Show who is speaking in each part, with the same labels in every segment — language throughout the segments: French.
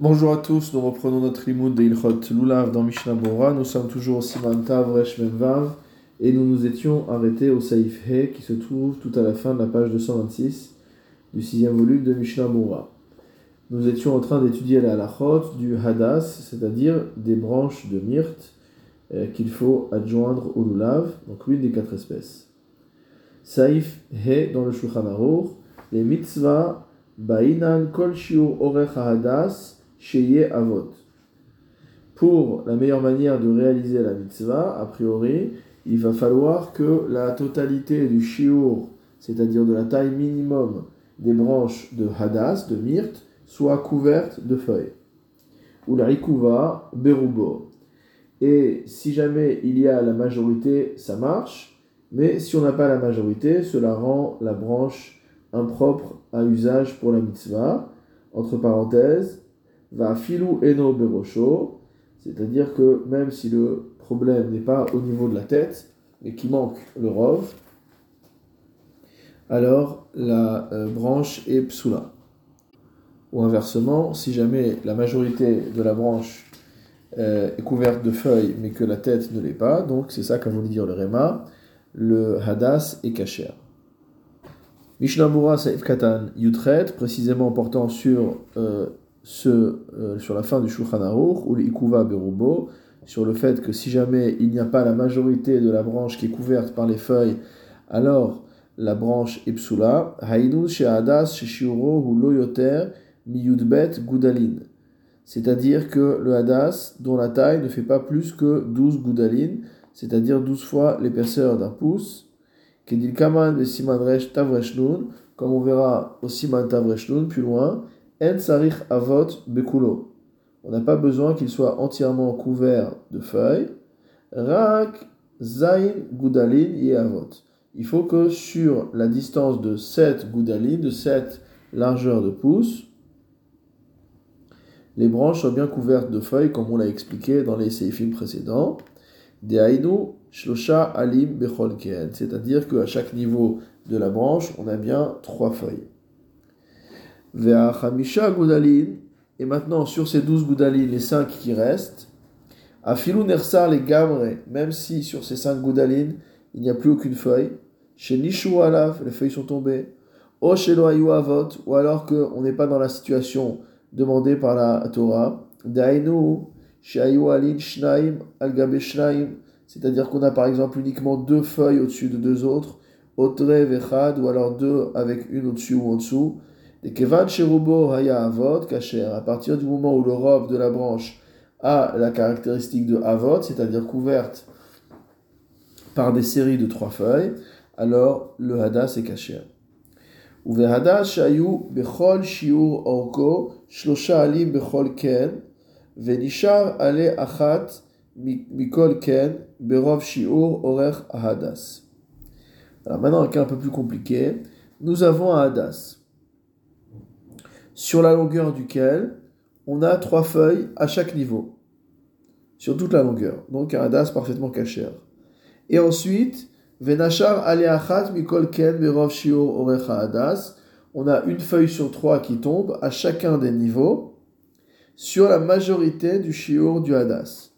Speaker 1: Bonjour à tous, nous reprenons notre limoud de Ilchot Lulav dans Mishnah Bora. Nous sommes toujours au Siman Tav Resh Memvav et nous nous étions arrêtés au Saïf He qui se trouve tout à la fin de la page 226 du sixième volume de Mishnah Bora. Nous étions en train d'étudier la halachot du Hadas, c'est-à-dire des branches de myrte euh, qu'il faut adjoindre au Lulav, donc l'une des quatre espèces. Saïf He dans le Shulchan Aruch, les mitzvahs Ba'inan kol shiur orech hadas Sheye Avot. Pour la meilleure manière de réaliser la mitzvah, a priori, il va falloir que la totalité du shiur, c'est-à-dire de la taille minimum des branches de hadas, de myrte, soit couverte de feuilles. Ou la rikuva berubo. Et si jamais il y a la majorité, ça marche. Mais si on n'a pas la majorité, cela rend la branche impropre à usage pour la mitzvah. Entre parenthèses, va filou eno berosho, c'est-à-dire que même si le problème n'est pas au niveau de la tête, mais qu'il manque le rov, alors la euh, branche est psula. Ou inversement, si jamais la majorité de la branche euh, est couverte de feuilles, mais que la tête ne l'est pas, donc c'est ça qu'a voulu dire le Réma, le hadas est caché. Mishnah Saif Katan Yutret, précisément portant sur euh, euh, sur la fin du Shulchan Aruch, ou l'Ikuva Berubo, sur le fait que si jamais il n'y a pas la majorité de la branche qui est couverte par les feuilles, alors la branche est psula. She'adas she'shiuro hu lo yoter miyudbet gudalin. C'est-à-dire que le hadas, dont la taille ne fait pas plus que 12 gudalin, c'est-à-dire 12 fois l'épaisseur d'un pouce, kedil kaman simanresh tavreshnun, comme on verra au siman tavreshnun plus loin, On n'a pas besoin qu'il soit entièrement couvert de feuilles. Rak zain et. Il faut que sur la distance de 7 gudalin, de 7 largeurs de pouce, les branches soient bien couvertes de feuilles, comme on l'a expliqué dans les séifim précédents. De shlosha alim c'est-à-dire qu'à chaque niveau de la branche, on a bien trois feuilles. Goudalin, et maintenant sur ces douze Goudalin, les cinq qui restent, Afilou Nersar les Gamre, même si sur ces cinq Goudalin, il n'y a plus aucune feuille, chez Nishu les feuilles sont tombées, O Shelo Avot, ou alors qu'on n'est pas dans la situation demandée par la Torah, Dainu, Shayu Alin Shnaim, c'est-à-dire qu'on a par exemple uniquement deux feuilles au-dessus de deux autres, Otre Vechad, ou alors deux avec une au-dessus ou en dessous, et Kevan Cherubo Haya Avot Kacher, à partir du moment où le robe de la branche a la caractéristique de Avot, c'est-à-dire couverte par des séries de trois feuilles, alors le Hadas est caché. Uve Hadas Shayu Bechol Shiur Orko Shlosha Alim Bechol Ken Venishar Ale Achat Mikol Ken Berov Shiur Orech Hadas. Alors maintenant, un cas un peu plus compliqué. Nous avons un Hadas sur la longueur duquel on a trois feuilles à chaque niveau, sur toute la longueur. Donc un hadas parfaitement caché. Et ensuite, Venachar aleachat mikol ken berov shiur orecha hadas. On a une feuille sur trois qui tombe à chacun des niveaux sur la majorité du shiur du hadas.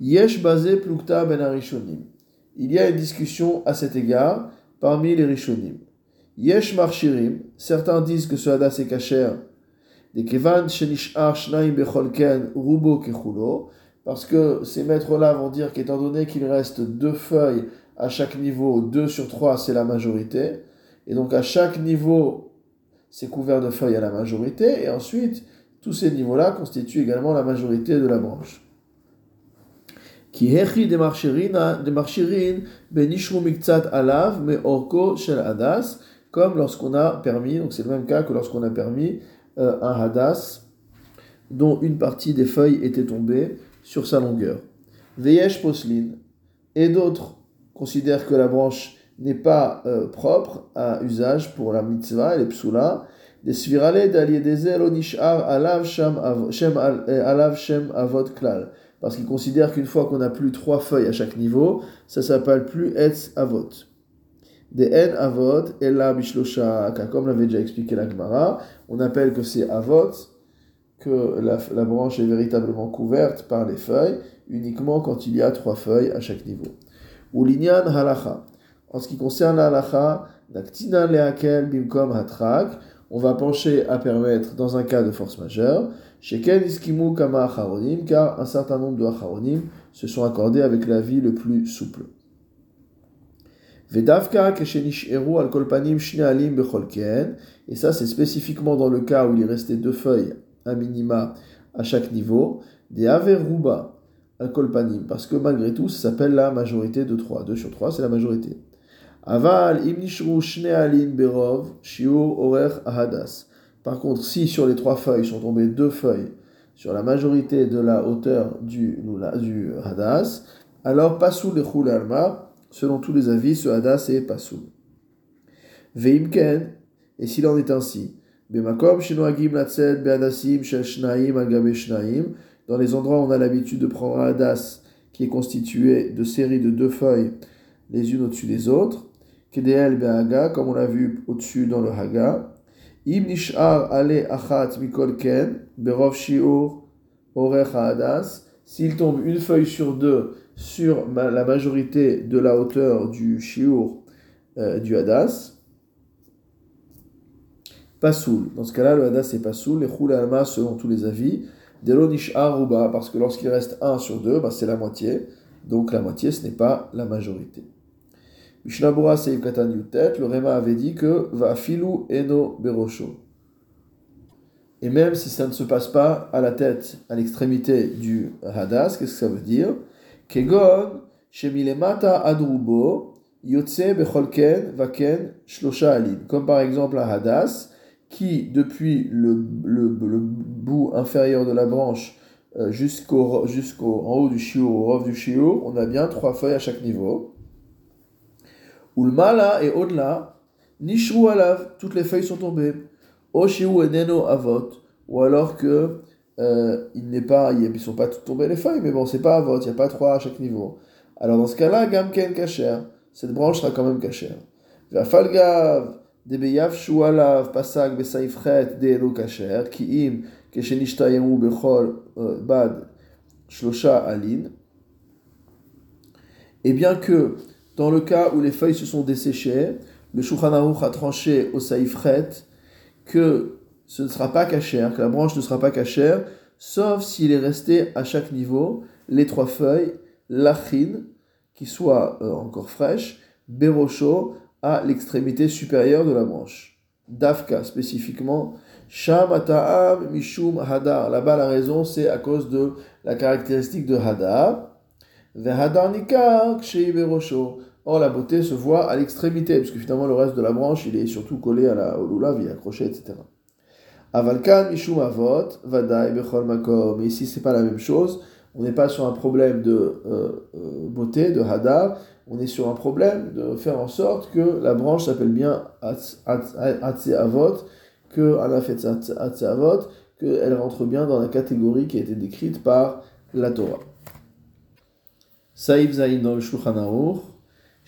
Speaker 1: Yesh basé plukta ben arishonim. Il y a une discussion à cet égard parmi les rishonim. Yesh marchirim, certains disent que ce hadas est kacher, des kevan shenishar becholken rubo kechulo, parce que ces maîtres-là vont dire qu'étant donné qu'il reste deux feuilles à chaque niveau, deux sur trois c'est la majorité, et donc à chaque niveau c'est couvert de feuilles à la majorité, et ensuite tous ces niveaux-là constituent également la majorité de la branche. Qui hechi de marchirin miktsat alav me orko shel hadas, comme lorsqu'on a permis, donc c'est le même cas que lorsqu'on a permis euh, un hadas dont une partie des feuilles était tombée sur sa longueur. Veyesh poslin, et d'autres considèrent que la branche n'est pas euh, propre à usage pour la mitzvah, les psula, des svirale d'aliédezer onishar alav shem euh, avot klal. Parce qu'ils considèrent qu'une fois qu'on a plus trois feuilles à chaque niveau, ça s'appelle plus etz avot des en avot, ella bishlosha, comme l'avait déjà expliqué la Gemara, on appelle que c'est avot, que la, branche est véritablement couverte par les feuilles uniquement quand il y a trois feuilles à chaque niveau. Ou l'inyan halacha. En ce qui concerne la halacha, leakel bimkom hatrak, on va pencher à permettre dans un cas de force majeure, sheken iskimu kama acharonim, car un certain nombre de acharonim se sont accordés avec la vie le plus souple. Et ça c'est spécifiquement dans le cas où il est resté deux feuilles, un minima à chaque niveau, des averuba al kolpanim, parce que malgré tout ça s'appelle la majorité de 3, 2 sur 3 c'est la majorité. Aval berov ahadas. Par contre, si sur les trois feuilles sont tombées deux feuilles sur la majorité de la hauteur du, du hadas, alors pasul le alma, Selon tous les avis, ce hadas est pasoul. Veimken, et s'il en est ainsi, dans les endroits où on a l'habitude de prendre un hadas qui est constitué de séries de deux feuilles les unes au-dessus des autres, kedeel be'aga, comme on l'a vu au-dessus dans le haga, im nishar ale achat mikol ken, berov shiur hadas, s'il tombe une feuille sur deux sur la majorité de la hauteur du shiur euh, du hadas, pasoul. Dans ce cas-là, le hadas est pasoul, et roule alma selon tous les avis, delonish aruba, parce que lorsqu'il reste 1 sur 2, bah, c'est la moitié, donc la moitié ce n'est pas la majorité. Mishnabura Seif Yutet, le Réma avait dit que va filou eno berosho. Et même si ça ne se passe pas à la tête, à l'extrémité du hadas, qu'est-ce que ça veut dire Kegon, Shemilemata Adrubo, Yotse Becholken Vaken Shlosha Alin. Comme par exemple un Hadas, qui depuis le, le, le bout inférieur de la branche euh, jusqu'au jusqu'au en haut du chiot, au rov du chiot, on a bien trois feuilles à chaque niveau. Ulmala et au-delà, Nishru Alav, toutes les feuilles sont tombées. Oshiu Eneno Avot, ou alors que euh, il n'est pas, ils ne sont pas tombés les feuilles, mais bon, c'est pas à vote, il n'y a pas trois à chaque niveau. Alors dans ce cas-là, Gamken Kacher, cette branche sera quand même Kacher. Vafalgav, Debeyav Shualav, Pasak, Besaifret, Deelo Kacher, Kiim, Keshenishtayamu, Bechol, euh, Bad, Shlosha, Alin. Et bien que, dans le cas où les feuilles se sont desséchées, le Shulchan a tranché au Saifret que ce ne sera pas cachère, que la branche ne sera pas cachère, sauf s'il est resté à chaque niveau les trois feuilles, l'achine, qui soit euh, encore fraîche, berocho, à l'extrémité supérieure de la branche. Dafka spécifiquement, Shamataam Mishum Hadar. Là-bas, la raison, c'est à cause de la caractéristique de Hadar. Hadar Nikar. Or, la beauté se voit à l'extrémité, puisque finalement, le reste de la branche, il est surtout collé à la, au il est accroché, etc. Avalkan Mishum Avot, Vadaï Bechol Makom. Mais ici, c'est pas la même chose. On n'est pas sur un problème de euh, euh, beauté, de hadar. On est sur un problème de faire en sorte que la branche s'appelle bien Atse Avot, qu'elle rentre bien dans la catégorie qui a été décrite par la Torah. Saïf Zaïn dans le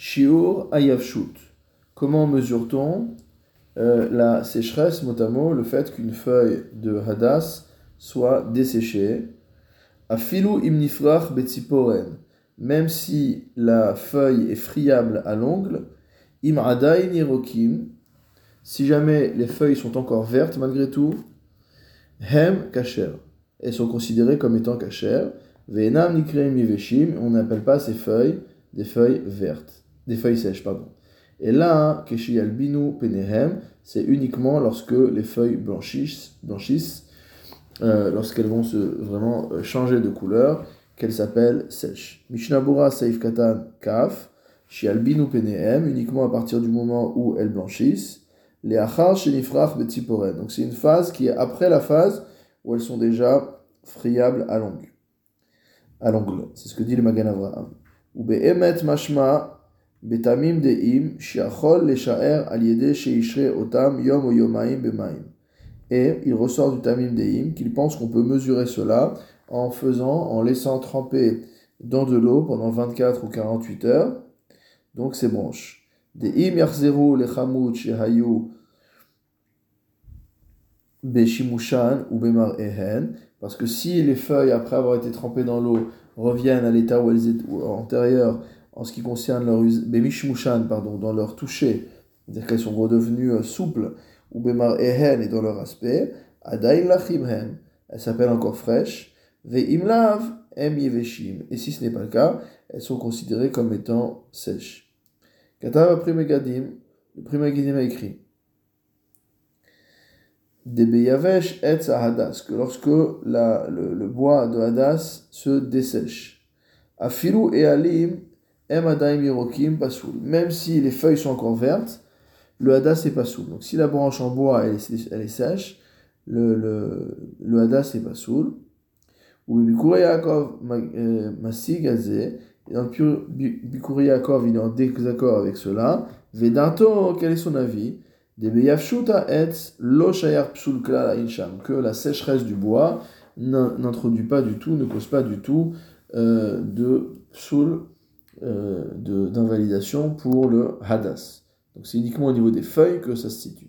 Speaker 1: Shiur Ayavshut. Comment mesure-t-on euh, la sécheresse, notamment le fait qu'une feuille de hadas soit desséchée? Afilu imnifrach betziporen, même si la feuille est friable à l'ongle, im nirokim, si jamais les feuilles sont encore vertes malgré tout, hem kacher, elles sont considérées comme étant kacher, venam nikreim miveshim, on n'appelle pas ces feuilles des feuilles vertes, des feuilles sèches, pardon. Et là, Binu Penehem, c'est uniquement lorsque les feuilles blanchissent, blanchissent euh, lorsqu'elles vont se vraiment euh, changer de couleur, qu'elles s'appellent sèches. Mishnabura Saif Katan Kaf, Binu Penehem, uniquement à partir du moment où elles blanchissent. Les Achar Shenifrach Betziporen. Donc c'est une phase qui est après la phase où elles sont déjà friables à l'ongle. À l'ongle. C'est ce que dit le Magan Avraham. Ou Be'emet Mashma Et il ressort du tamim deim qu'il pense qu'on peut mesurer cela en faisant, en laissant tremper dans de l'eau pendant 24 ou 48 heures, donc ces branches. Deim lechamut shehayu Beshimushan ou Bemar Ehen, parce que si les feuilles, après avoir été trempées dans l'eau, reviennent à l'état où elles étaient antérieures en ce qui concerne leur Bemishmushan, pardon, dans leur toucher, c'est-à-dire qu'elles sont redevenues euh, souples, ou Bemar Ehen et dans leur aspect, Adain Lachimhen, elles s'appellent encore fraîches, Ve'imlav Em Yeveshim, et si ce n'est pas le cas, elles sont considérées comme étant sèches. Katav Primegadim, le Primegadim a écrit Debeyavesh et hadas, que lorsque la, le, bois de hadas se dessèche. Afilu et alim Même si les feuilles sont encore vertes, le hadas est pasoul. Donc si la branche en bois est, sèche, le, le, le hadas est pasoul. Ou Bikuri Yaakov euh, Masig et dans le il est en désaccord avec cela. Vedato, quel est son avis? Que la sécheresse du bois n'introduit pas du tout, ne cause pas du tout euh, de euh, d'invalidation pour le hadas. Donc c'est uniquement au niveau des feuilles que ça se situe.